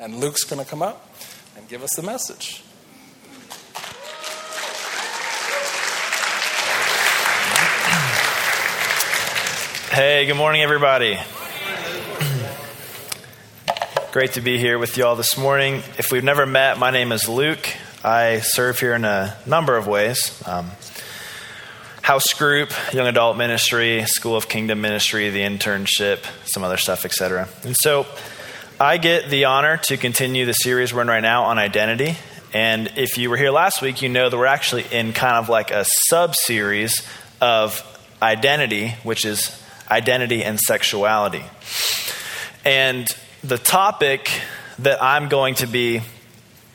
And Luke's going to come up and give us the message. Hey, good morning, everybody. Great to be here with you all this morning. If we've never met, my name is Luke. I serve here in a number of ways um, house group, young adult ministry, school of kingdom ministry, the internship, some other stuff, etc. And so I get the honor to continue the series we're in right now on identity. And if you were here last week, you know that we're actually in kind of like a sub series of identity, which is identity and sexuality. And the topic that I'm going to be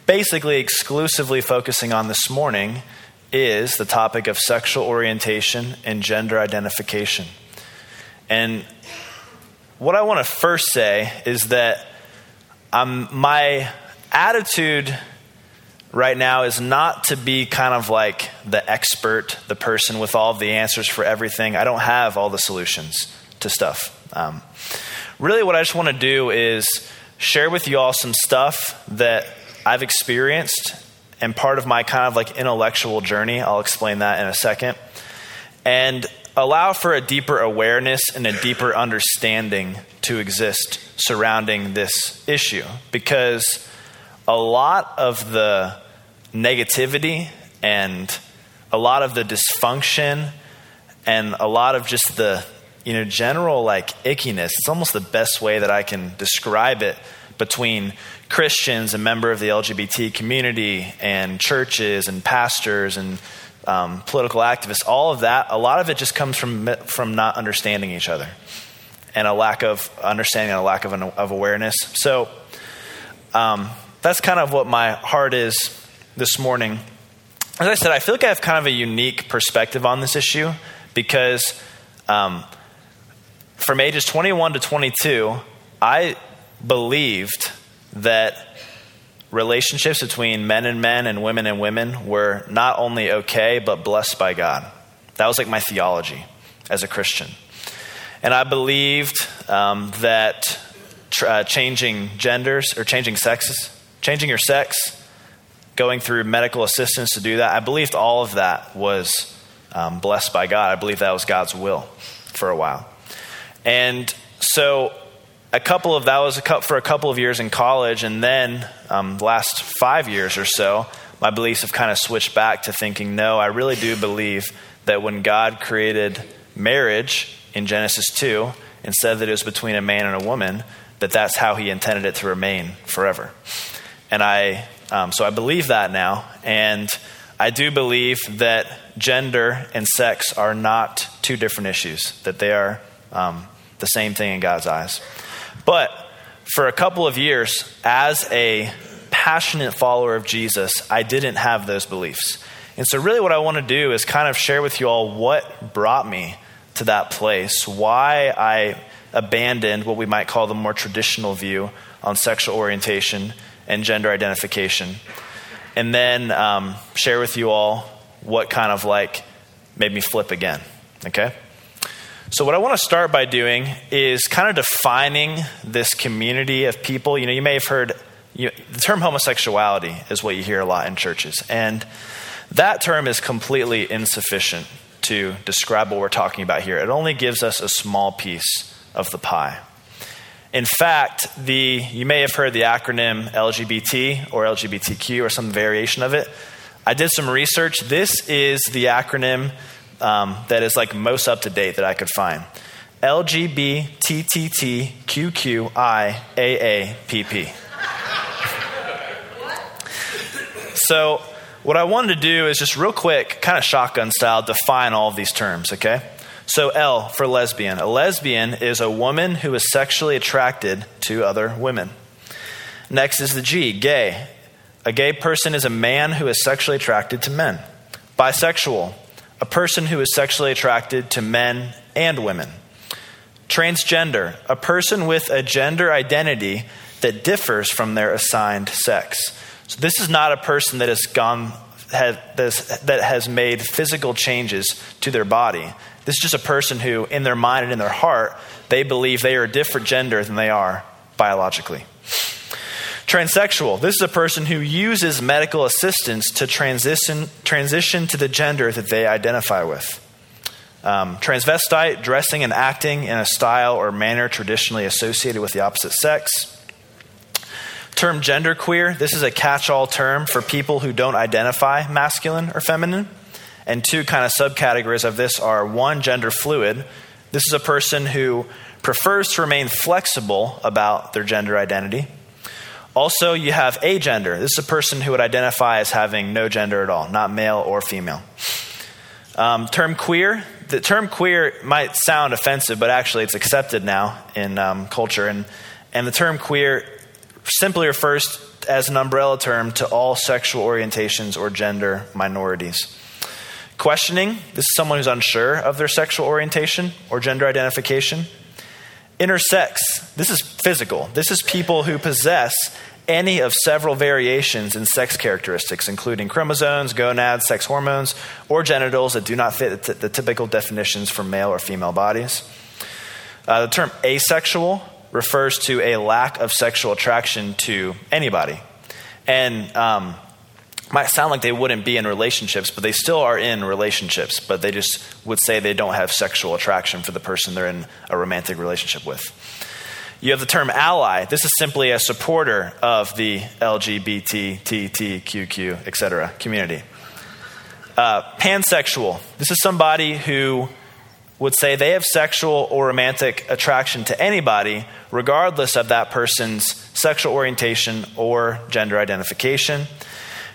basically exclusively focusing on this morning is the topic of sexual orientation and gender identification. And what I want to first say is that um, my attitude right now is not to be kind of like the expert, the person with all of the answers for everything. I don't have all the solutions to stuff. Um, really, what I just want to do is share with you all some stuff that I've experienced and part of my kind of like intellectual journey. I'll explain that in a second. And allow for a deeper awareness and a deeper understanding to exist surrounding this issue because a lot of the negativity and a lot of the dysfunction and a lot of just the you know, general like ickiness. It's almost the best way that I can describe it between Christians and member of the LGBT community and churches and pastors and um, political activists. All of that, a lot of it just comes from from not understanding each other and a lack of understanding and a lack of, an, of awareness. So um, that's kind of what my heart is this morning. As I said, I feel like I have kind of a unique perspective on this issue because. Um, from ages 21 to 22, I believed that relationships between men and men and women and women were not only okay, but blessed by God. That was like my theology as a Christian. And I believed um, that uh, changing genders or changing sexes, changing your sex, going through medical assistance to do that, I believed all of that was um, blessed by God. I believed that was God's will for a while. And so a couple of that was a for a couple of years in college, and then um, last five years or so, my beliefs have kind of switched back to thinking, no, I really do believe that when God created marriage in Genesis two and said that it was between a man and a woman, that that's how He intended it to remain forever. And I, um, so I believe that now, and I do believe that gender and sex are not two different issues; that they are um, the same thing in God's eyes. But for a couple of years, as a passionate follower of Jesus, I didn't have those beliefs. And so, really, what I want to do is kind of share with you all what brought me to that place, why I abandoned what we might call the more traditional view on sexual orientation and gender identification, and then um, share with you all what kind of like made me flip again. Okay? So, what I want to start by doing is kind of defining this community of people. You know, you may have heard you the term homosexuality is what you hear a lot in churches. And that term is completely insufficient to describe what we're talking about here. It only gives us a small piece of the pie. In fact, the, you may have heard the acronym LGBT or LGBTQ or some variation of it. I did some research. This is the acronym um, that is like most up to date that I could find. LGBTTQQIAAPP. so, what I wanted to do is just real quick, kind of shotgun style, define all of these terms, okay? So, L for lesbian. A lesbian is a woman who is sexually attracted to other women. Next is the G, gay. A gay person is a man who is sexually attracted to men. Bisexual, a person who is sexually attracted to men and women. Transgender, a person with a gender identity that differs from their assigned sex. So this is not a person that has gone that has made physical changes to their body. This is just a person who, in their mind and in their heart, they believe they are a different gender than they are biologically. Transsexual. This is a person who uses medical assistance to transition, transition to the gender that they identify with. Um, transvestite, dressing and acting in a style or manner traditionally associated with the opposite sex. Term genderqueer, this is a catch all term for people who don't identify masculine or feminine. And two kind of subcategories of this are one, gender fluid. This is a person who prefers to remain flexible about their gender identity. Also, you have agender. This is a person who would identify as having no gender at all, not male or female. Um, term queer, the term queer might sound offensive, but actually it's accepted now in um, culture. And, and the term queer simply refers as an umbrella term to all sexual orientations or gender minorities. Questioning this is someone who's unsure of their sexual orientation or gender identification. Intersex this is physical. This is people who possess any of several variations in sex characteristics, including chromosomes, gonads, sex hormones, or genitals that do not fit the, typical definitions for male or female bodies. Uh, the term asexual refers to a lack of sexual attraction to anybody. And um, might sound like they wouldn't be in relationships, but they still are in relationships, but they just would say they don't have sexual attraction for the person they're in a romantic relationship with. You have the term ally. This is simply a supporter of the LGBTTTQQ, etc. community. Uh, pansexual. This is somebody who would say they have sexual or romantic attraction to anybody, regardless of that person's sexual orientation or gender identification.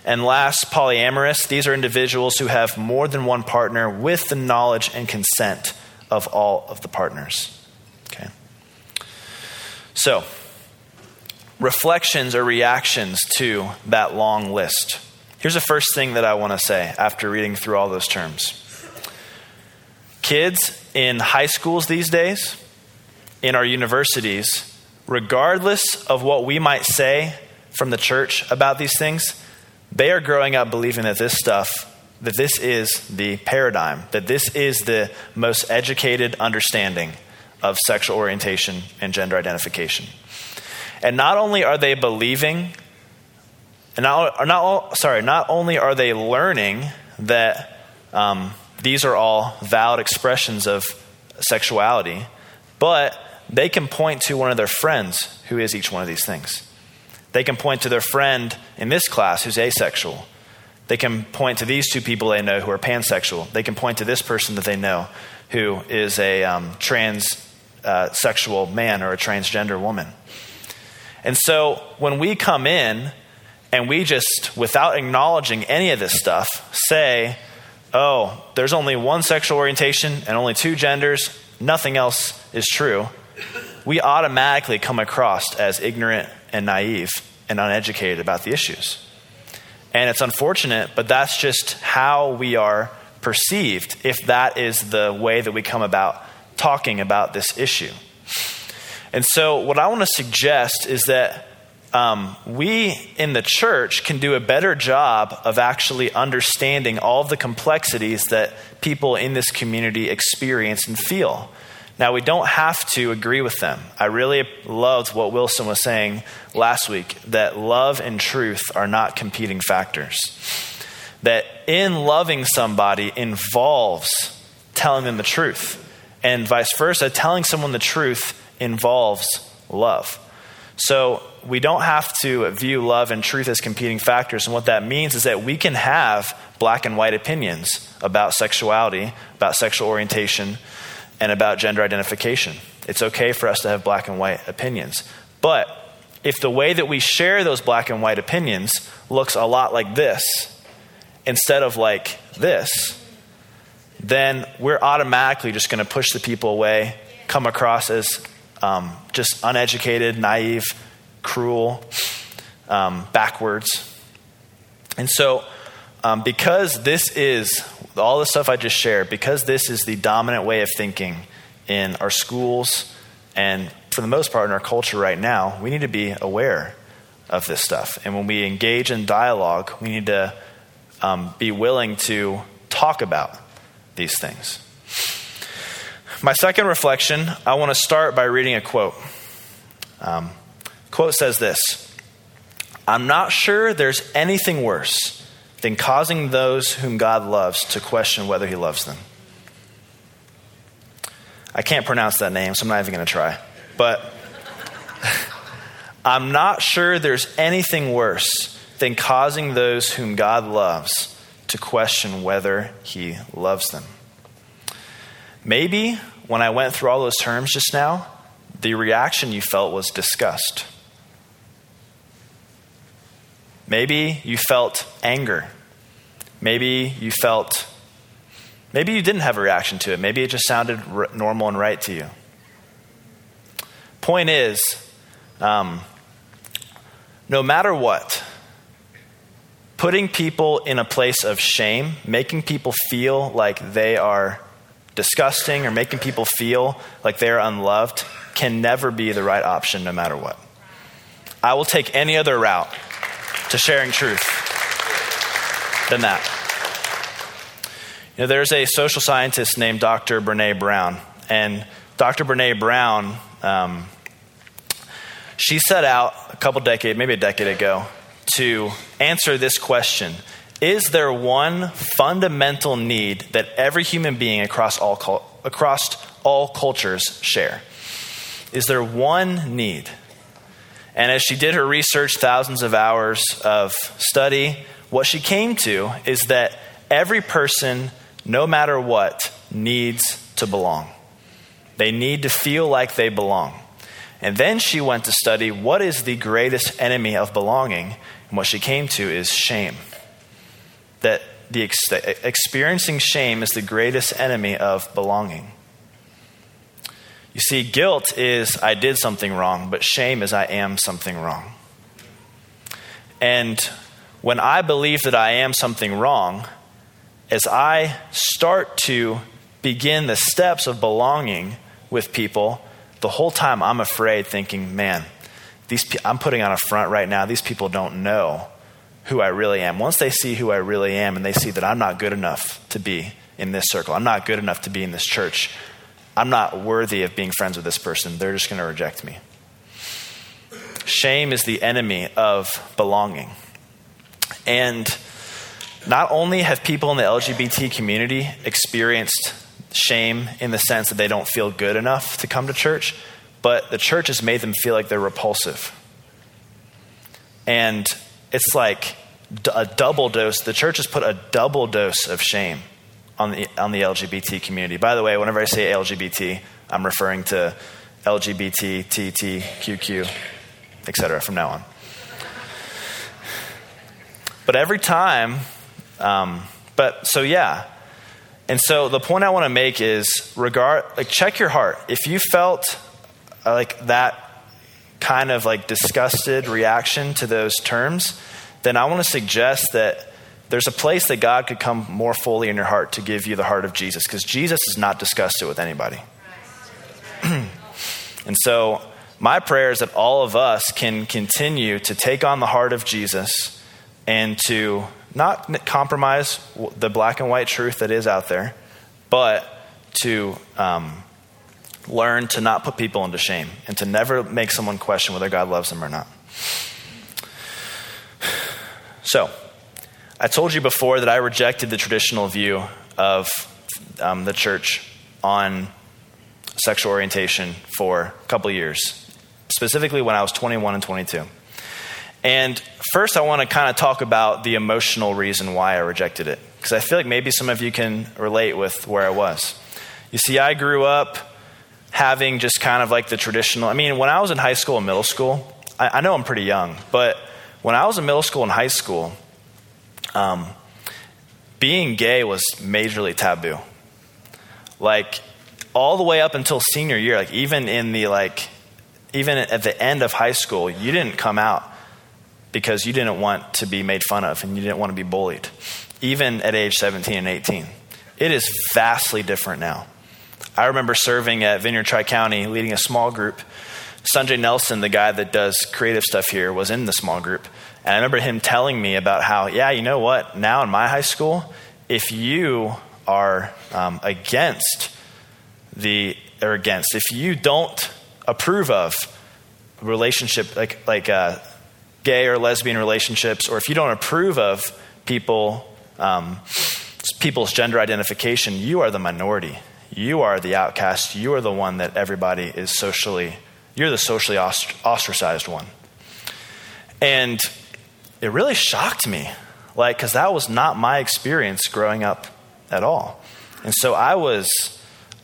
And last, polyamorous. These are individuals who have more than one partner with the knowledge and consent of all of the partners. Okay. So, reflections or reactions to that long list. Here's the first thing that I want to say after reading through all those terms. Kids in high schools these days, in our universities, regardless of what we might say from the church about these things, they are growing up believing that this stuff, that this is the paradigm, that this is the most educated understanding of sexual orientation and gender identification. And not only are they believing, and not, not sorry, not only are they learning that um, these are all valid expressions of sexuality, but they can point to one of their friends who is each one of these things. They can point to their friend in this class who's asexual. They can point to these two people they know who are pansexual. They can point to this person that they know who is a um, trans uh, man or a transgender woman. And so when we come in and we just, without acknowledging any of this stuff, say, oh, there's only one sexual orientation and only two genders, nothing else is true, we automatically come across as ignorant and naive and uneducated about the issues. And it's unfortunate, but that's just how we are perceived if that is the way that we come about talking about this issue. And so, what I want to suggest is that um, we in the church can do a better job of actually understanding all of the complexities that people in this community experience and feel. Now, we don't have to agree with them. I really loved what Wilson was saying last week that love and truth are not competing factors. That in loving somebody involves telling them the truth and vice versa, telling someone the truth involves love. So we don't have to view love and truth as competing factors. And what that means is that we can have black and white opinions about sexuality, about sexual orientation, and about gender identification. It's okay for us to have black and white opinions. But if the way that we share those black and white opinions looks a lot like this instead of like this, then we're automatically just going to push the people away, come across as um, just uneducated, naive, cruel, um, backwards. And so, um, because this is all the stuff I just shared, because this is the dominant way of thinking in our schools and for the most part in our culture right now, we need to be aware of this stuff. And when we engage in dialogue, we need to um, be willing to talk about these things. My second reflection, I want to start by reading a quote. Um, quote says this I'm not sure there's anything worse than causing those whom God loves to question whether he loves them. I can't pronounce that name, so I'm not even going to try. But I'm not sure there's anything worse than causing those whom God loves to question whether he loves them. Maybe when I went through all those terms just now, the reaction you felt was disgust. Maybe you felt anger. Maybe you felt, maybe you didn't have a reaction to it. Maybe it just sounded r- normal and right to you. Point is, um, no matter what, putting people in a place of shame, making people feel like they are disgusting or making people feel like they're unloved can never be the right option no matter what. I will take any other route to sharing truth than that. You know, there's a social scientist named Dr. Brene Brown, and Dr. Brene Brown, um, she set out a couple decades, maybe a decade ago, to answer this question Is there one fundamental need that every human being across all, across all cultures share? Is there one need? And as she did her research, thousands of hours of study, what she came to is that every person, no matter what, needs to belong. They need to feel like they belong. And then she went to study what is the greatest enemy of belonging. And what she came to is shame. That the ex- experiencing shame is the greatest enemy of belonging. You see, guilt is I did something wrong, but shame is I am something wrong. And when I believe that I am something wrong, as I start to begin the steps of belonging with people, the whole time I'm afraid, thinking, man, these pe- I'm putting on a front right now. These people don't know who I really am. Once they see who I really am and they see that I'm not good enough to be in this circle, I'm not good enough to be in this church, I'm not worthy of being friends with this person, they're just going to reject me. Shame is the enemy of belonging. And not only have people in the LGBT community experienced shame in the sense that they don't feel good enough to come to church, but the church has made them feel like they're repulsive. And it's like a double dose. The church has put a double dose of shame on the, on the LGBT community. By the way, whenever I say LGBT, I'm referring to LGBT, TT, QQ, etc. from now on. But every time, um, but so yeah, and so the point I want to make is regard like check your heart. If you felt uh, like that kind of like disgusted reaction to those terms, then I want to suggest that there's a place that God could come more fully in your heart to give you the heart of Jesus because Jesus is not disgusted with anybody. and so my prayer is that all of us can continue to take on the heart of Jesus and to not compromise the black and white truth that is out there, but to um, learn to not put people into shame and to never make someone question whether God loves them or not. So, I told you before that I rejected the traditional view of um, the church on sexual orientation for a couple years, specifically when I was 21 and 22. And first, I want to kind of talk about the emotional reason why I rejected it, because I feel like maybe some of you can relate with where I was. You see, I grew up having just kind of like the traditional. I mean, when I was in high school and middle school, I, I know I'm pretty young, but when I was in middle school and high school, um, being gay was majorly taboo. Like all the way up until senior year, like even in the like, even at the end of high school, you didn't come out because you didn't want to be made fun of and you didn't want to be bullied, even at age 17 and 18. It is vastly different now. I remember serving at Vineyard Tri County, leading a small group. Sanjay Nelson, the guy that does creative stuff here, was in the small group. And I remember him telling me about how, yeah, you know what? Now in my high school, if you are um, against the, or against, if you don't approve of relationship, like, like uh, gay or lesbian relationships, or if you don't approve of people, um, people's gender identification, you are the minority. You are the outcast. You are the one that everybody is socially, you're the socially ostracized one. And it really shocked me, like, because that was not my experience growing up at all. And so I was,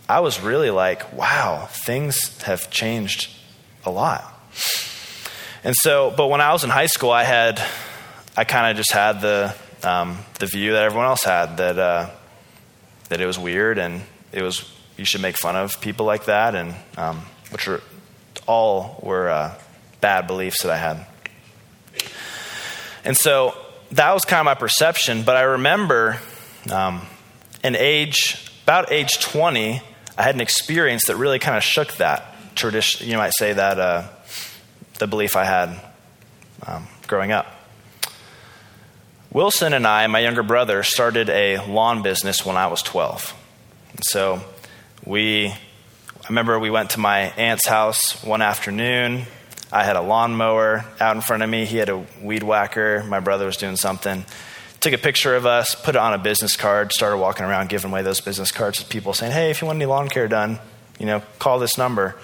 I was really like, wow, things have changed a lot. And so, but when I was in high school, I had, I kind of just had the, um, the view that everyone else had that, uh, that it was weird and it was, you should make fun of people like that, and um, which were all were uh, bad beliefs that I had. And so that was kind of my perception, but I remember um, in age, about age 20, I had an experience that really kind of shook that tradition, you might say that, uh, the belief I had um, growing up. Wilson and I, my younger brother, started a lawn business when I was 12. And so we, I remember we went to my aunt's house one afternoon. I had a lawnmower out in front of me. He had a weed whacker. My brother was doing something. Took a picture of us, put it on a business card, started walking around giving away those business cards to people saying, hey, if you want any lawn care done, you know, call this number.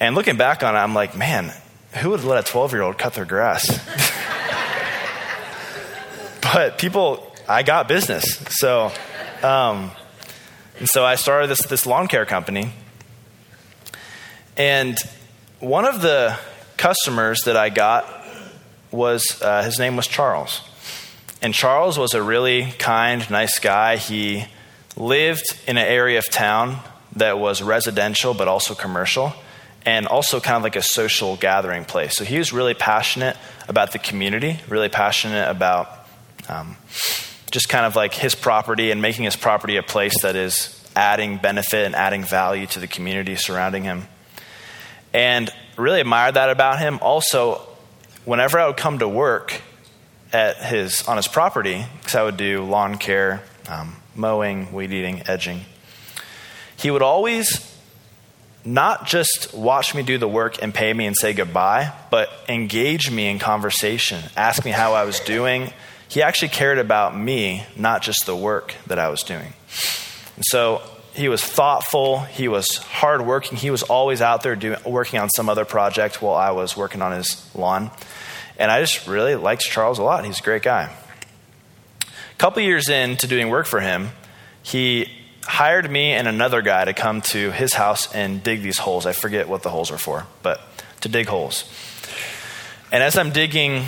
And looking back on it, I'm like, man, who would let a 12 year old cut their grass? but people, I got business. So, um, and so I started this, this lawn care company. And one of the customers that I got was, uh, his name was Charles. And Charles was a really kind, nice guy. He lived in an area of town that was residential but also commercial and also kind of like a social gathering place. So he was really passionate about the community, really passionate about um, just kind of like his property and making his property a place that is adding benefit and adding value to the community surrounding him. And really admired that about him. Also, whenever I would come to work at his on his property, because I would do lawn care, um, mowing, weed eating, edging, he would always not just watch me do the work and pay me and say goodbye, but engage me in conversation, ask me how I was doing. He actually cared about me, not just the work that I was doing. And so he was thoughtful, he was hardworking, he was always out there doing, working on some other project while I was working on his lawn. And I just really liked Charles a lot. He's a great guy. A couple years into doing work for him, he hired me and another guy to come to his house and dig these holes. I forget what the holes are for, but to dig holes. And as I'm digging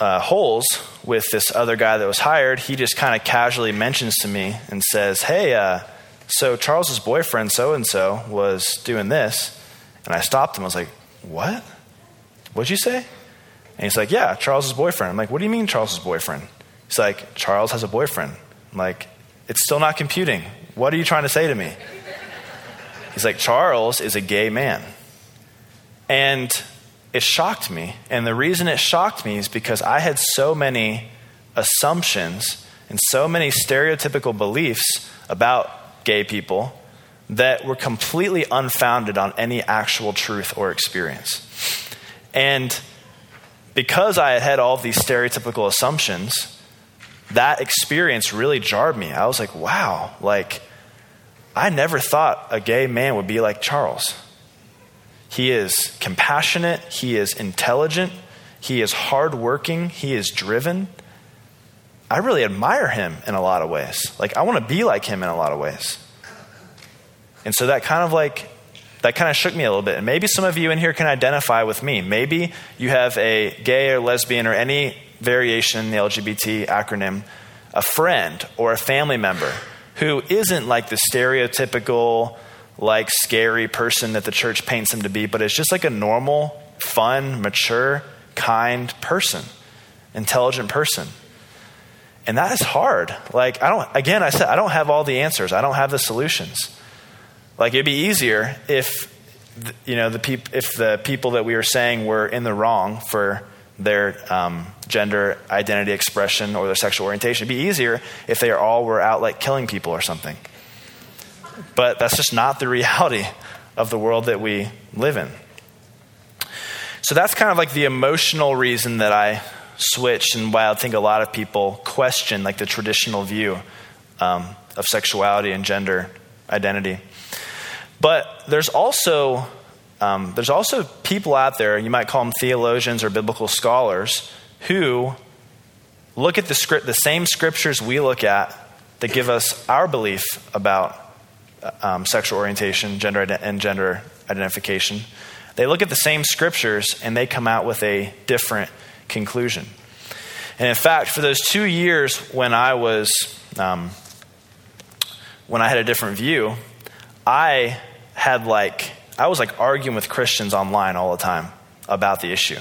uh, holes with this other guy that was hired, he just kind of casually mentions to me and says, Hey, uh, so Charles's boyfriend, so and so, was doing this. And I stopped him. I was like, What? What'd you say? And he's like, Yeah, Charles's boyfriend. I'm like, What do you mean, Charles's boyfriend? He's like, Charles has a boyfriend. I'm like, It's still not computing. What are you trying to say to me? He's like, Charles is a gay man. And it shocked me. And the reason it shocked me is because I had so many assumptions and so many stereotypical beliefs about gay people that were completely unfounded on any actual truth or experience. And because I had had all these stereotypical assumptions, that experience really jarred me. I was like, wow, like, I never thought a gay man would be like Charles. He is compassionate, he is intelligent, he is hardworking, he is driven. I really admire him in a lot of ways. Like, I want to be like him in a lot of ways. And so that kind of like, that kind of shook me a little bit. And maybe some of you in here can identify with me. Maybe you have a gay or lesbian or any variation in the LGBT acronym, a friend or a family member who isn't like the stereotypical, like scary person that the church paints him to be, but is just like a normal, fun, mature, kind person, intelligent person. And that is hard. Like, I don't, again, I said, I don't have all the answers, I don't have the solutions. Like, it'd be easier if, you know, the peop- if the people that we were saying were in the wrong for their um, gender identity expression or their sexual orientation. It'd be easier if they all were out like killing people or something. But that's just not the reality of the world that we live in. So that's kind of like the emotional reason that I switched and why I think a lot of people question like the traditional view um, of sexuality and gender identity. But there's also um, there's also people out there, you might call them theologians or biblical scholars, who look at the, script, the same scriptures we look at that give us our belief about um, sexual orientation, gender and gender identification. They look at the same scriptures and they come out with a different conclusion. And in fact, for those two years when I was um, when I had a different view, I had like I was like arguing with Christians online all the time about the issue.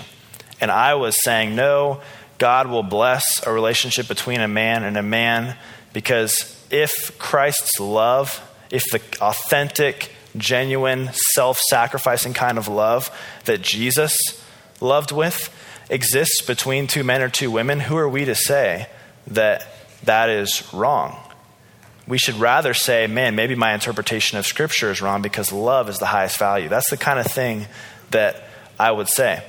And I was saying, no, God will bless a relationship between a man and a man because if Christ's love, if the authentic, genuine, self sacrificing kind of love that Jesus loved with exists between two men or two women, who are we to say that that is wrong? We should rather say, man, maybe my interpretation of Scripture is wrong because love is the highest value. That's the kind of thing that I would say.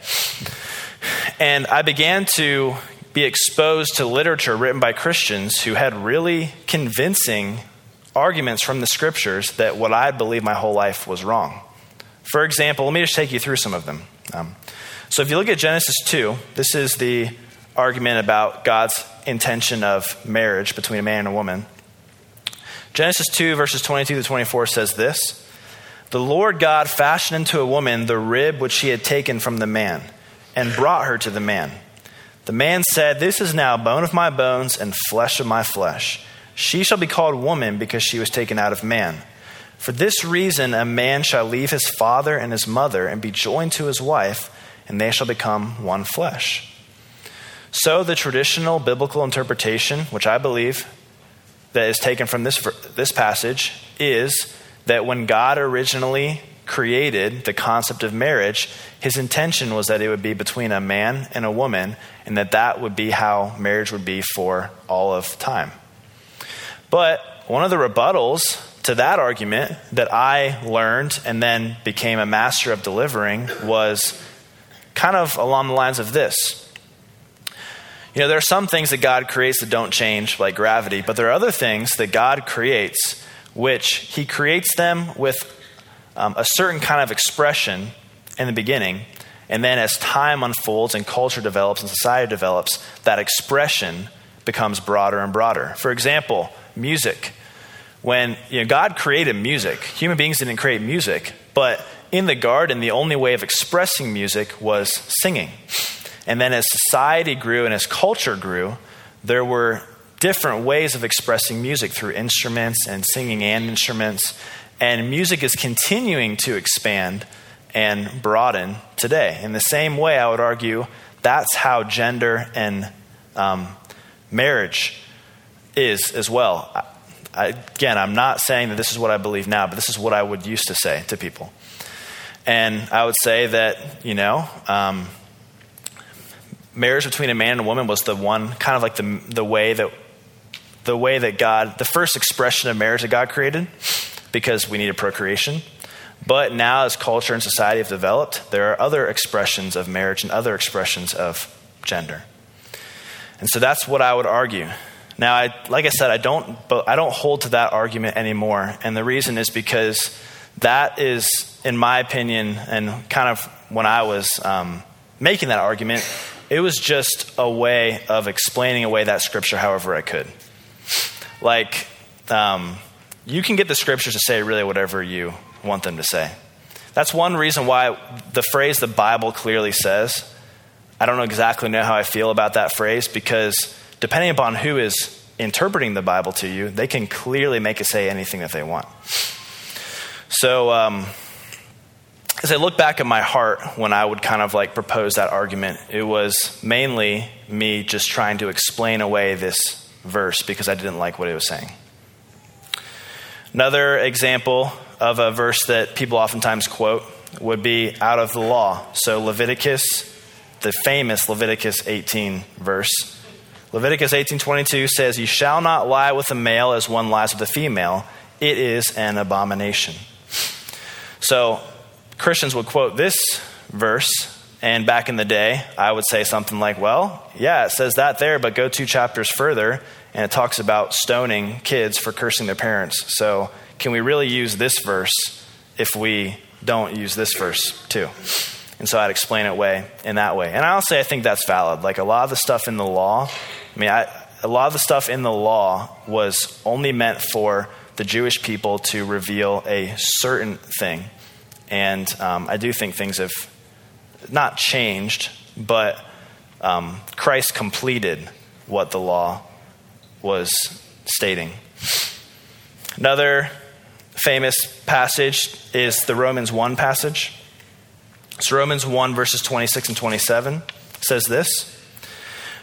And I began to be exposed to literature written by Christians who had really convincing arguments from the scriptures that what I believed my whole life was wrong. For example, let me just take you through some of them. Um, so if you look at Genesis 2, this is the argument about God's intention of marriage between a man and a woman. Genesis 2, verses 22 to 24 says this The Lord God fashioned into a woman the rib which he had taken from the man and brought her to the man. The man said, This is now bone of my bones and flesh of my flesh. She shall be called woman because she was taken out of man. For this reason, a man shall leave his father and his mother and be joined to his wife, and they shall become one flesh. So, the traditional biblical interpretation, which I believe that is taken from this, this passage, is that when God originally created the concept of marriage, his intention was that it would be between a man and a woman, and that that would be how marriage would be for all of time. But one of the rebuttals to that argument that I learned and then became a master of delivering was kind of along the lines of this. You know, there are some things that God creates that don't change, like gravity, but there are other things that God creates which He creates them with um, a certain kind of expression in the beginning, and then as time unfolds and culture develops and society develops, that expression becomes broader and broader. For example, music. When you know, God created music, human beings didn't create music, but in the garden, the only way of expressing music was singing. And then as society grew and as culture grew, there were different ways of expressing music through instruments and singing and instruments. And music is continuing to expand and broaden today. In the same way, I would argue that's how gender and um, marriage is as well. I, again, I'm not saying that this is what I believe now, but this is what I would used to say to people. And I would say that, you know, um, marriage between a man and a woman was the one kind of like the, the way that the way that God, the first expression of marriage that God created because we needed procreation. But now, as culture and society have developed, there are other expressions of marriage and other expressions of gender. And so that's what I would argue. Now, I, like I said, I don't, I don't hold to that argument anymore. And the reason is because that is, in my opinion, and kind of when I was um, making that argument, it was just a way of explaining away that scripture however I could. Like, um, you can get the scriptures to say really whatever you want them to say. That's one reason why the phrase the Bible clearly says, I don't know exactly know how I feel about that phrase because depending upon who is interpreting the Bible to you, they can clearly make it say anything that they want. So, um, as I look back at my heart when I would kind of like propose that argument, it was mainly me just trying to explain away this verse because I didn't like what it was saying. Another example of a verse that people oftentimes quote would be out of the law. So, Leviticus, the famous Leviticus 18 verse. Leviticus 18:22 says, "You shall not lie with a male as one lies with a female; it is an abomination." So, Christians would quote this verse And back in the day, I would say something like, well, yeah, it says that there, but go two chapters further, and it talks about stoning kids for cursing their parents. So, can we really use this verse if we don't use this verse too? And so I'd explain it way in that way. And I'll say I think that's valid. Like a lot of the stuff in the law, I mean, I, a lot of the stuff in the law was only meant for the Jewish people to reveal a certain thing. And um, I do think things have not changed, but um, Christ completed what the law was stating. Another famous passage is the Romans 1 passage. So, Romans 1, verses 26 and 27 says this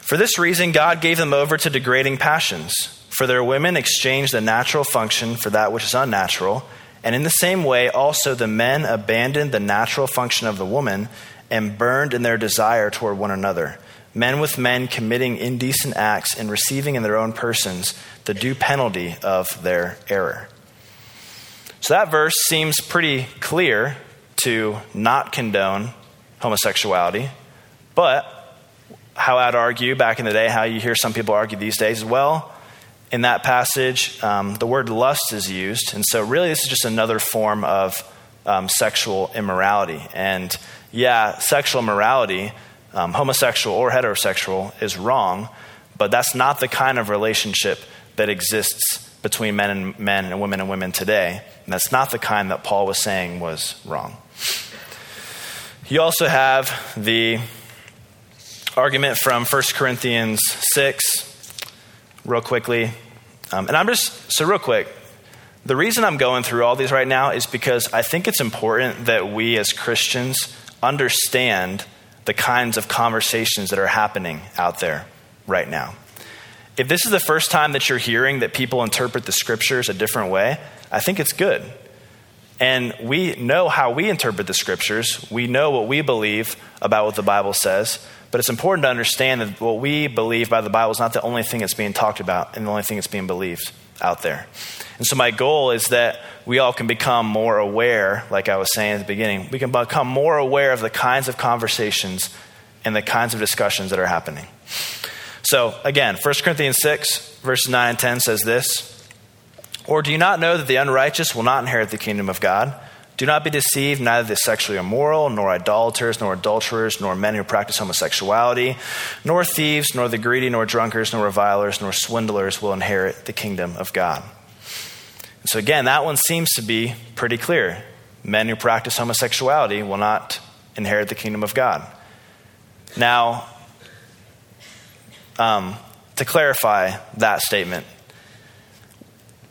For this reason, God gave them over to degrading passions. For their women exchanged the natural function for that which is unnatural. And in the same way, also the men abandoned the natural function of the woman and burned in their desire toward one another. Men with men committing indecent acts and receiving in their own persons the due penalty of their error. So that verse seems pretty clear to not condone homosexuality, but how I'd argue back in the day, how you hear some people argue these days, well, in that passage, um, the word lust is used. And so, really, this is just another form of um, sexual immorality. And yeah, sexual immorality, um, homosexual or heterosexual, is wrong, but that's not the kind of relationship that exists between men and men and women and women today. And that's not the kind that Paul was saying was wrong. You also have the argument from 1 Corinthians 6 real quickly. Um, and I'm just, so real quick, the reason I'm going through all these right now is because I think it's important that we as Christians understand the kinds of conversations that are happening out there right now. If this is the first time that you're hearing that people interpret the scriptures a different way, I think it's good. And we know how we interpret the scriptures. We know what we believe about what the Bible says. But it's important to understand that what we believe by the Bible is not the only thing that's being talked about and the only thing that's being believed out there. And so, my goal is that we all can become more aware, like I was saying at the beginning, we can become more aware of the kinds of conversations and the kinds of discussions that are happening. So, again, 1 Corinthians 6, verses 9 and 10 says this Or do you not know that the unrighteous will not inherit the kingdom of God? Do not be deceived, neither the sexually immoral, nor idolaters, nor adulterers, nor men who practice homosexuality, nor thieves, nor the greedy, nor drunkards, nor revilers, nor swindlers will inherit the kingdom of God. So, again, that one seems to be pretty clear. Men who practice homosexuality will not inherit the kingdom of God. Now, um, to clarify that statement,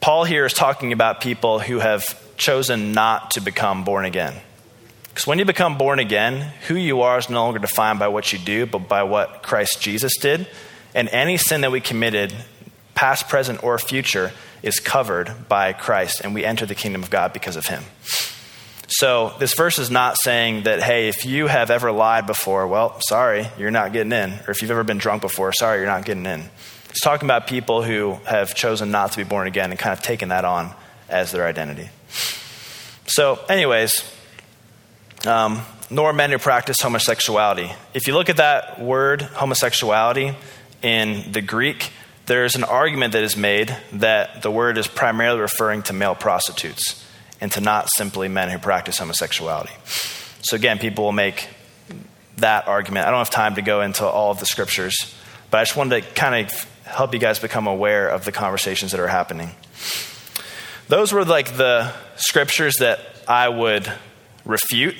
Paul here is talking about people who have chosen not to become born again. Because when you become born again, who you are is no longer defined by what you do, but by what Christ Jesus did. And any sin that we committed, past, present, or future, is covered by Christ, and we enter the kingdom of God because of him. So, this verse is not saying that, hey, if you have ever lied before, well, sorry, you're not getting in. Or if you've ever been drunk before, sorry, you're not getting in. It's talking about people who have chosen not to be born again and kind of taken that on as their identity. So, anyways, um, nor men who practice homosexuality. If you look at that word, homosexuality, in the Greek, there's an argument that is made that the word is primarily referring to male prostitutes and to not simply men who practice homosexuality. So, again, people will make that argument. I don't have time to go into all of the scriptures, but I just wanted to kind of help you guys become aware of the conversations that are happening. Those were like the scriptures that I would refute.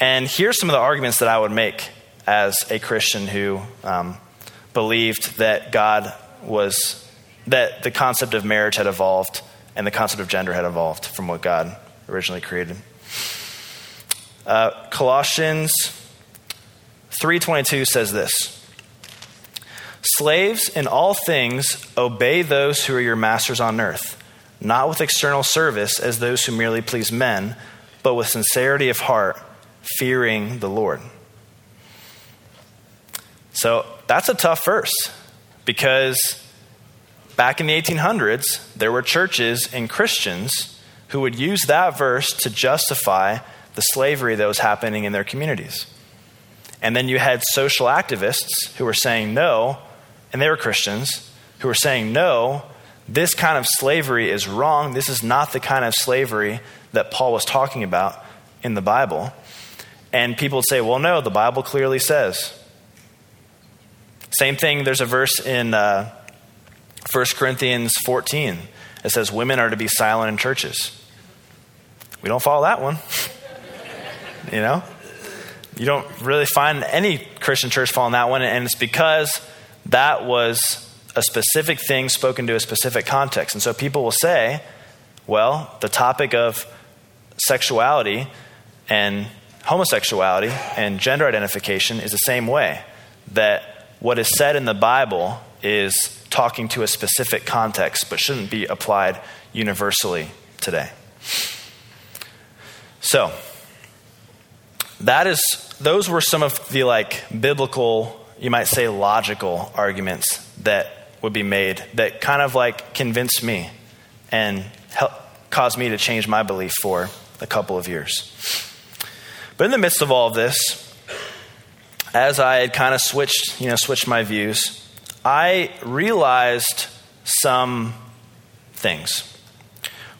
And here's some of the arguments that I would make as a Christian who um, believed that God was, that the concept of marriage had evolved and the concept of gender had evolved from what God originally created. Uh, Colossians 3:22 says this: Slaves in all things obey those who are your masters on earth not with external service as those who merely please men, but with sincerity of heart, fearing the Lord. So that's a tough verse because back in the 1800s, there were churches and Christians who would use that verse to justify the slavery that was happening in their communities. And then you had social activists who were saying no, and they were Christians, who were saying no, this kind of slavery is wrong. This is not the kind of slavery that Paul was talking about in the Bible. And people would say, well, no, the Bible clearly says. Same thing, there's a verse in uh, 1 Corinthians 14. It says, women are to be silent in churches. We don't follow that one. you know? You don't really find any Christian church following that one, and it's because that was a specific thing spoken to a specific context. And so people will say, well, the topic of sexuality and homosexuality and gender identification is the same way. That what is said in the Bible is talking to a specific context, but shouldn't be applied universally today. So, that is, those were some of the like biblical, you might say logical arguments that would be made that kind of like convinced me and help, caused me to change my belief for a couple of years. But in the midst of all of this, as I had kind of switched, you know, switched my views, I realized some things.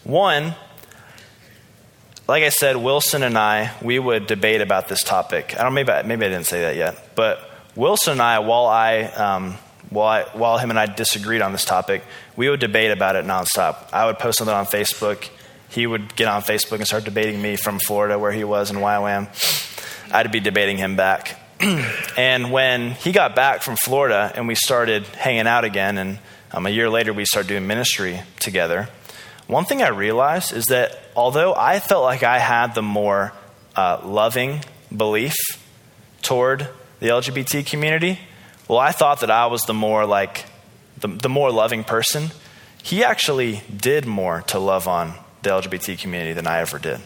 One, like I said, Wilson and I, we would debate about this topic. I don't maybe maybe I didn't say that yet, but Wilson and I, while I um, while, I, while him and I disagreed on this topic, we would debate about it nonstop. I would post something on Facebook. He would get on Facebook and start debating me from Florida, where he was in YWAM. I'd be debating him back. and when he got back from Florida and we started hanging out again, and um, a year later we started doing ministry together, one thing I realized is that although I felt like I had the more uh, loving belief toward the LGBT community, well, I thought that I was the more like, the, the more loving person. He actually did more to love on the LGBT community than I ever did.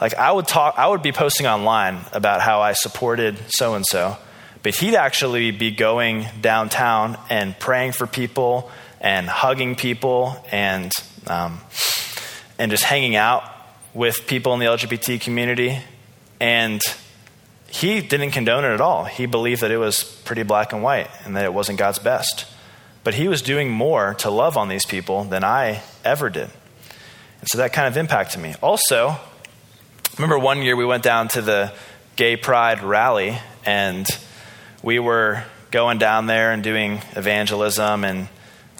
Like I would talk, I would be posting online about how I supported so and so, but he'd actually be going downtown and praying for people and hugging people and um, and just hanging out with people in the LGBT community. And he didn't condone it at all. He believed that it was pretty black and white and that it wasn't God's best. But he was doing more to love on these people than I ever did. And so that kind of impacted me. Also, remember one year we went down to the gay pride rally and we were going down there and doing evangelism and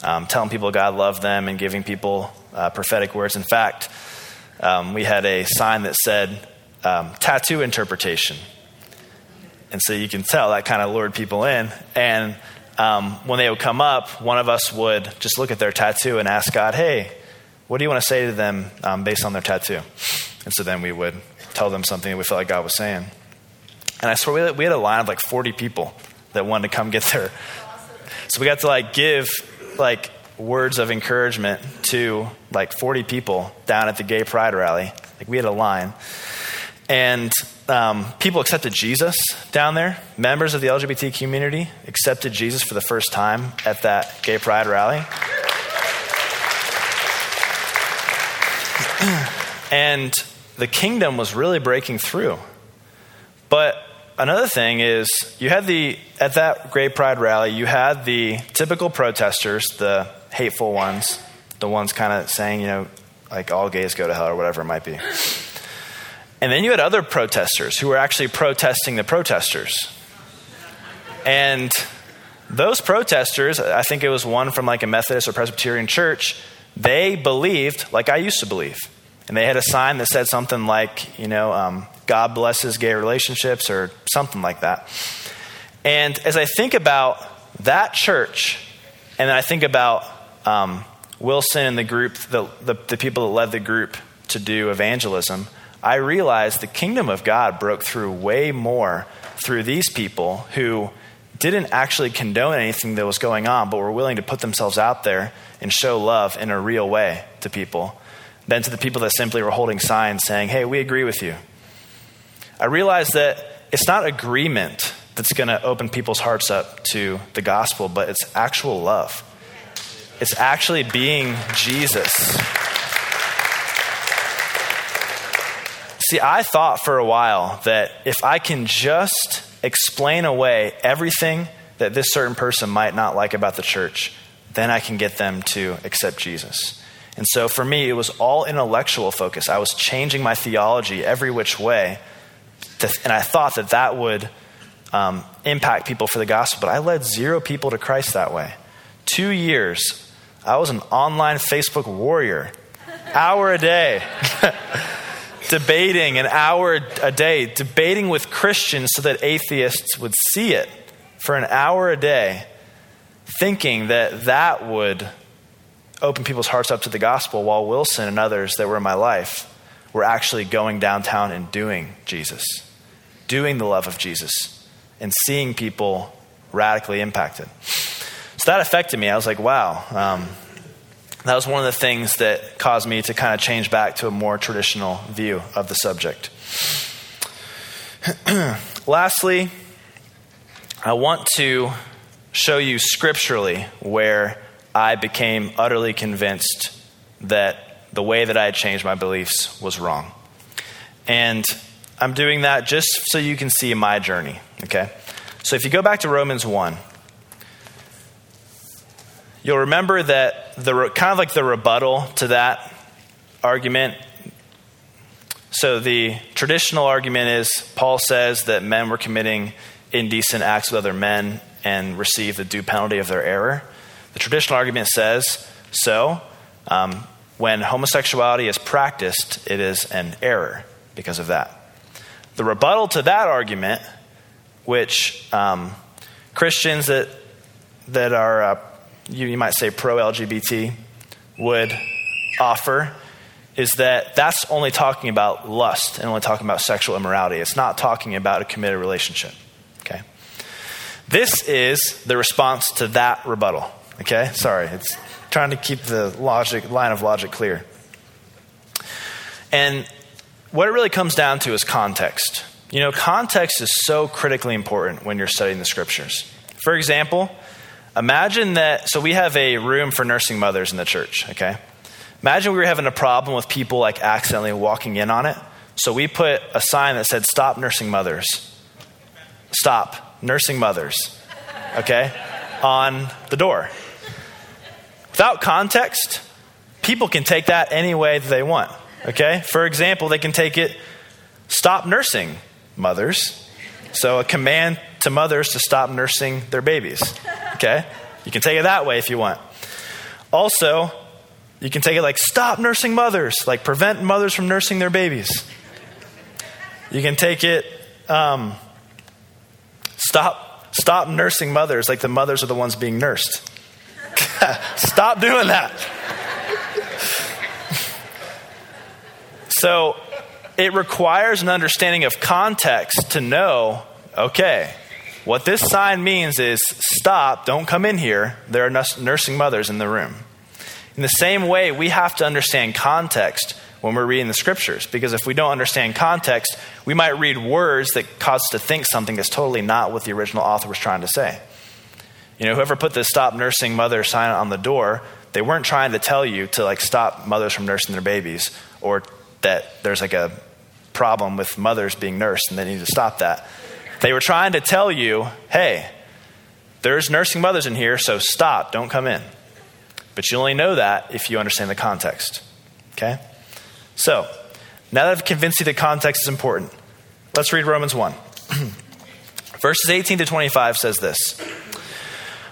um, telling people God loved them and giving people uh, prophetic words. In fact, um, we had a sign that said um, tattoo interpretation. And so you can tell that kind of lured people in. And um, when they would come up, one of us would just look at their tattoo and ask God, hey, what do you want to say to them um, based on their tattoo? And so then we would tell them something that we felt like God was saying. And I swear we had, we had a line of like 40 people that wanted to come get their. So we got to like give like words of encouragement to like 40 people down at the gay pride rally. Like we had a line. And um, people accepted Jesus down there. Members of the LGBT community accepted Jesus for the first time at that gay pride rally. and the kingdom was really breaking through. But another thing is, you had the, at that gay pride rally, you had the typical protesters, the hateful ones, the ones kind of saying, you know, like all gays go to hell or whatever it might be. And then you had other protesters who were actually protesting the protesters. And those protesters, I think it was one from like a Methodist or Presbyterian church, they believed like I used to believe. And they had a sign that said something like, you know, um, God blesses gay relationships or something like that. And as I think about that church, and then I think about um, Wilson and the group, the, the, the people that led the group to do evangelism, I realized the kingdom of God broke through way more through these people who didn't actually condone anything that was going on, but were willing to put themselves out there and show love in a real way to people, than to the people that simply were holding signs saying, Hey, we agree with you. I realized that it's not agreement that's going to open people's hearts up to the gospel, but it's actual love. It's actually being Jesus. See, I thought for a while that if I can just explain away everything that this certain person might not like about the church, then I can get them to accept Jesus. And so for me, it was all intellectual focus. I was changing my theology every which way. To, and I thought that that would um, impact people for the gospel, but I led zero people to Christ that way. Two years, I was an online Facebook warrior, hour a day. debating an hour a day, debating with Christians so that atheists would see it for an hour a day, thinking that that would open people's hearts up to the gospel, while Wilson and others that were in my life were actually going downtown and doing Jesus, doing the love of Jesus, and seeing people radically impacted. So that affected me. I was like, wow. Um, that was one of the things that caused me to kind of change back to a more traditional view of the subject. Lastly, I want to show you scripturally where I became utterly convinced that the way that I had changed my beliefs was wrong. And I'm doing that just so you can see my journey, okay? So if you go back to Romans 1, you'll remember that the kind of like the rebuttal to that argument. So the traditional argument is Paul says that men were committing indecent acts with other men and receive the due penalty of their error. The traditional argument says so. Um, when homosexuality is practiced, it is an error because of that. The rebuttal to that argument, which um, Christians that that are uh, you, you might say pro LGBT would offer is that that's only talking about lust and only talking about sexual immorality. It's not talking about a committed relationship. Okay? This is the response to that rebuttal. Okay? Sorry, it's trying to keep the logic line of logic clear. And what it really comes down to is context. You know, context is so critically important when you're studying the scriptures. For example, Imagine that, so we have a room for nursing mothers in the church, okay? Imagine we were having a problem with people like accidentally walking in on it. So we put a sign that said, Stop nursing mothers. Stop nursing mothers, okay? On the door. Without context, people can take that any way that they want, okay? For example, they can take it, Stop nursing mothers. So a command to mothers to stop nursing their babies. Okay? You can take it that way if you want. Also, you can take it like stop nursing mothers, like prevent mothers from nursing their babies. You can take it um, stop stop nursing mothers, like the mothers are the ones being nursed. stop doing that. so it requires an understanding of context to know okay, what this sign means is stop, don't come in here. There are nursing mothers in the room. In the same way, we have to understand context when we're reading the scriptures, because if we don't understand context, we might read words that cause us to think something that's totally not what the original author was trying to say. You know, whoever put the stop nursing mother sign on the door, they weren't trying to tell you to like stop mothers from nursing their babies or that there's like a problem with mothers being nursed and they need to stop that. They were trying to tell you, hey, there's nursing mothers in here, so stop, don't come in. But you only know that if you understand the context. Okay? So, now that I've convinced you that context is important, let's read Romans 1. Verses 18 to 25 says this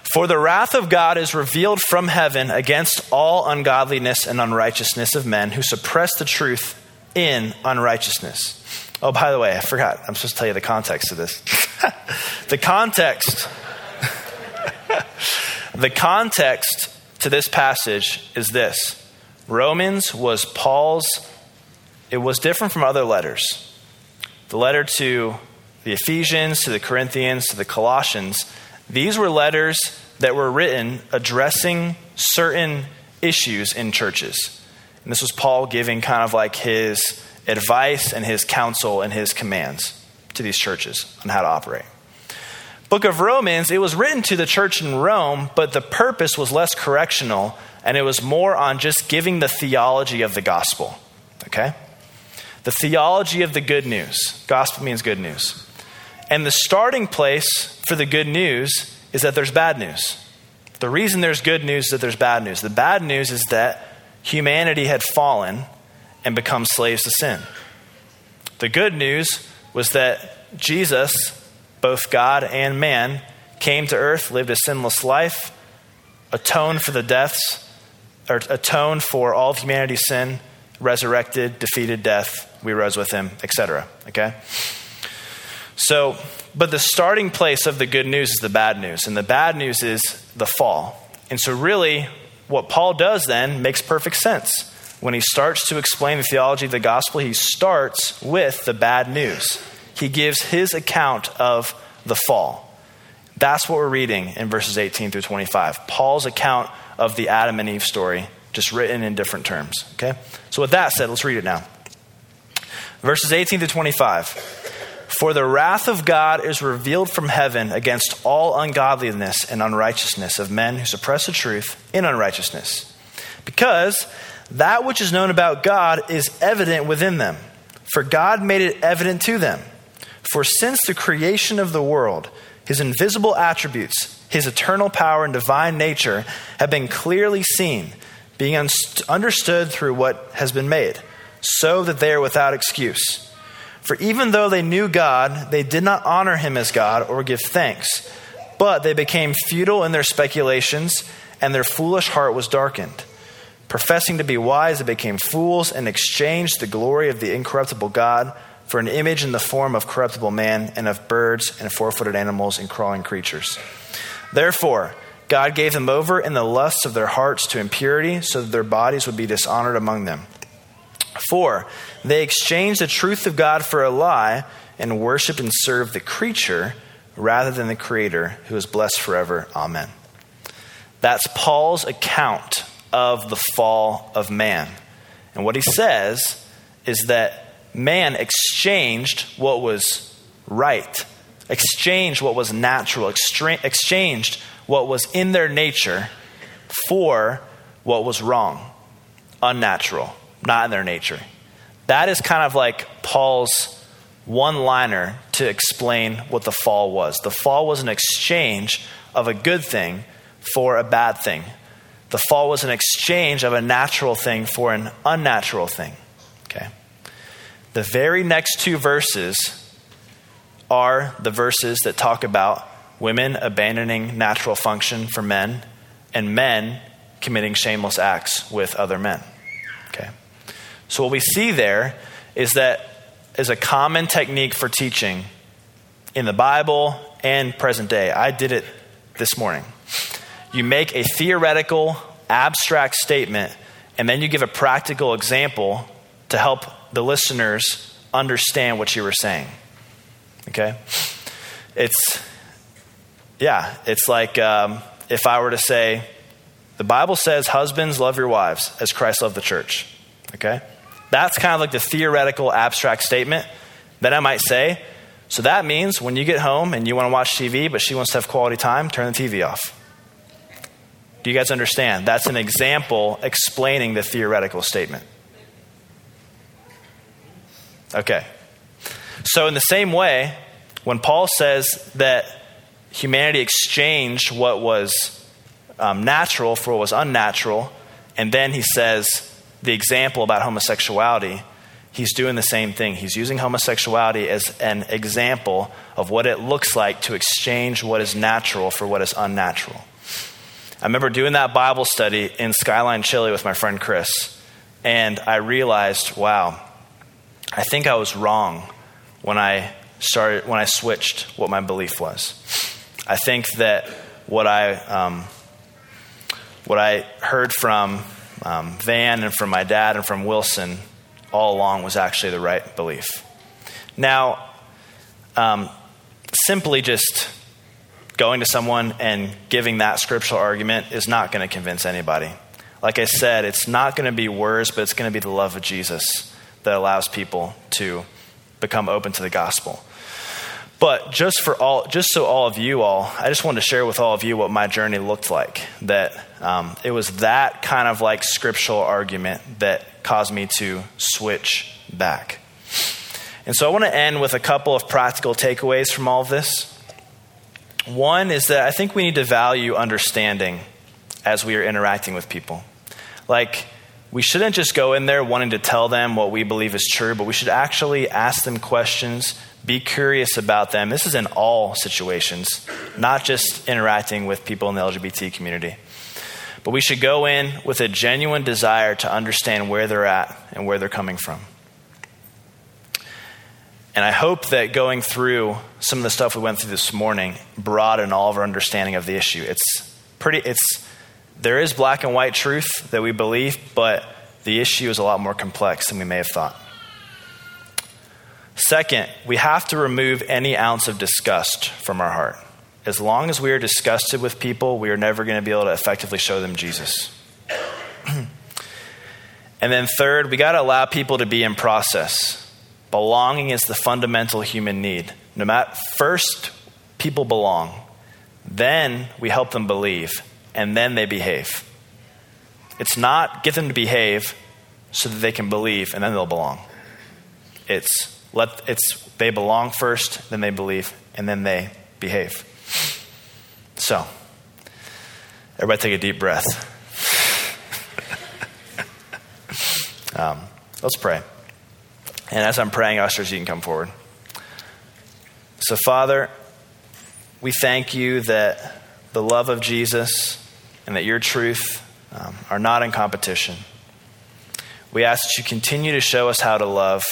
For the wrath of God is revealed from heaven against all ungodliness and unrighteousness of men who suppress the truth in unrighteousness Oh, by the way, I forgot. I'm supposed to tell you the context of this. the context. the context to this passage is this Romans was Paul's, it was different from other letters. The letter to the Ephesians, to the Corinthians, to the Colossians, these were letters that were written addressing certain issues in churches. And this was Paul giving kind of like his advice and his counsel and his commands to these churches on how to operate. Book of Romans, it was written to the church in Rome, but the purpose was less correctional and it was more on just giving the theology of the gospel. Okay? The theology of the good news. Gospel means good news. And the starting place for the good news is that there's bad news. The reason there's good news is that there's bad news. The bad news is that humanity had fallen and become slaves to sin. The good news was that Jesus, both God and man, came to earth, lived a sinless life, atoned for the deaths, or atoned for all of humanity's sin, resurrected, defeated death, we rose with him, etc. Okay? So, but the starting place of the good news is the bad news, and the bad news is the fall. And so, really, what Paul does then makes perfect sense. When he starts to explain the theology of the gospel, he starts with the bad news. He gives his account of the fall. That's what we're reading in verses 18 through 25. Paul's account of the Adam and Eve story, just written in different terms. Okay? So, with that said, let's read it now. Verses 18 through 25. For the wrath of God is revealed from heaven against all ungodliness and unrighteousness of men who suppress the truth in unrighteousness. Because that which is known about God is evident within them, for God made it evident to them. For since the creation of the world, his invisible attributes, his eternal power and divine nature have been clearly seen, being understood through what has been made, so that they are without excuse. For even though they knew God, they did not honor him as God or give thanks, but they became futile in their speculations, and their foolish heart was darkened. Professing to be wise, they became fools and exchanged the glory of the incorruptible God for an image in the form of corruptible man and of birds and four footed animals and crawling creatures. Therefore, God gave them over in the lusts of their hearts to impurity, so that their bodies would be dishonored among them. For they exchanged the truth of God for a lie and worshiped and served the creature rather than the Creator, who is blessed forever. Amen. That's Paul's account of the fall of man. And what he says is that man exchanged what was right, exchanged what was natural, exchanged what was in their nature for what was wrong, unnatural, not in their nature. That is kind of like Paul's one liner to explain what the fall was. The fall was an exchange of a good thing for a bad thing. The fall was an exchange of a natural thing for an unnatural thing. Okay? The very next two verses are the verses that talk about women abandoning natural function for men and men committing shameless acts with other men. Okay. So what we see there is that is a common technique for teaching in the Bible and present day. I did it this morning. You make a theoretical, abstract statement, and then you give a practical example to help the listeners understand what you were saying. Okay? It's, yeah, it's like um, if I were to say, the Bible says, husbands, love your wives as Christ loved the church. Okay? That's kind of like the theoretical, abstract statement. Then I might say, so that means when you get home and you want to watch TV, but she wants to have quality time, turn the TV off. Do you guys understand? That's an example explaining the theoretical statement. Okay. So, in the same way, when Paul says that humanity exchanged what was um, natural for what was unnatural, and then he says the example about homosexuality, he's doing the same thing. He's using homosexuality as an example of what it looks like to exchange what is natural for what is unnatural. I remember doing that Bible study in Skyline Chili with my friend Chris, and I realized, wow, I think I was wrong when I started when I switched what my belief was. I think that what I um, what I heard from um, Van and from my dad and from Wilson all along was actually the right belief. Now, um, simply just going to someone and giving that scriptural argument is not going to convince anybody. Like I said, it's not going to be words, but it's going to be the love of Jesus that allows people to become open to the gospel. But just for all, just so all of you all, I just wanted to share with all of you what my journey looked like. That um, it was that kind of like scriptural argument that caused me to switch back. And so I want to end with a couple of practical takeaways from all of this. One is that I think we need to value understanding as we are interacting with people. Like, we shouldn't just go in there wanting to tell them what we believe is true, but we should actually ask them questions, be curious about them. This is in all situations, not just interacting with people in the LGBT community. But we should go in with a genuine desire to understand where they're at and where they're coming from. And I hope that going through some of the stuff we went through this morning broaden all of our understanding of the issue. It's pretty, it's, there is black and white truth that we believe, but the issue is a lot more complex than we may have thought. Second, we have to remove any ounce of disgust from our heart. As long as we are disgusted with people, we are never going to be able to effectively show them Jesus. and then third, we got to allow people to be in process. Belonging is the fundamental human need. No matter first, people belong. Then we help them believe, and then they behave. It's not get them to behave so that they can believe, and then they'll belong. It's let it's they belong first, then they believe, and then they behave. So, everybody take a deep breath. um, let's pray. And as I'm praying, ushers, you can come forward. So, Father, we thank you that the love of Jesus and that your truth um, are not in competition. We ask that you continue to show us how to love,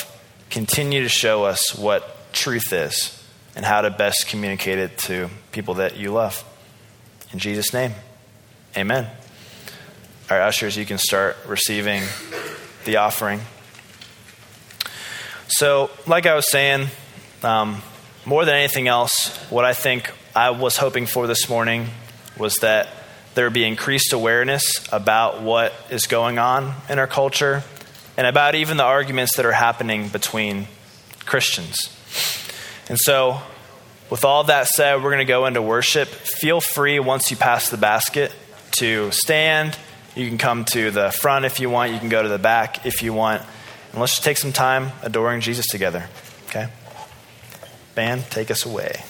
continue to show us what truth is, and how to best communicate it to people that you love. In Jesus' name, amen. Our ushers, you can start receiving the offering. So, like I was saying, um, more than anything else, what I think I was hoping for this morning was that there be increased awareness about what is going on in our culture and about even the arguments that are happening between Christians. And so, with all that said, we're going to go into worship. Feel free once you pass the basket to stand. You can come to the front if you want, you can go to the back if you want. And let's just take some time adoring Jesus together. Okay? Band, take us away.